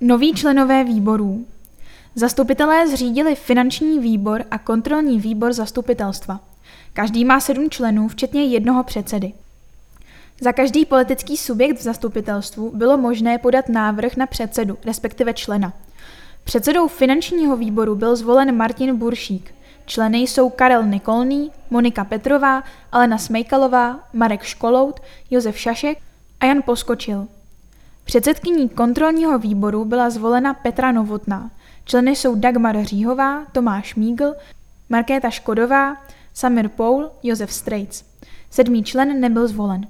Noví členové výborů. Zastupitelé zřídili finanční výbor a kontrolní výbor zastupitelstva. Každý má sedm členů, včetně jednoho předsedy. Za každý politický subjekt v zastupitelstvu bylo možné podat návrh na předsedu, respektive člena. Předsedou finančního výboru byl zvolen Martin Buršík. Členy jsou Karel Nikolný, Monika Petrová, Alena Smejkalová, Marek Školout, Josef Šašek a Jan Poskočil. Předsedkyní kontrolního výboru byla zvolena Petra Novotná. Členy jsou Dagmar Říhová, Tomáš Mígl, Markéta Škodová, Samir Poul, Josef Strejc. Sedmý člen nebyl zvolen.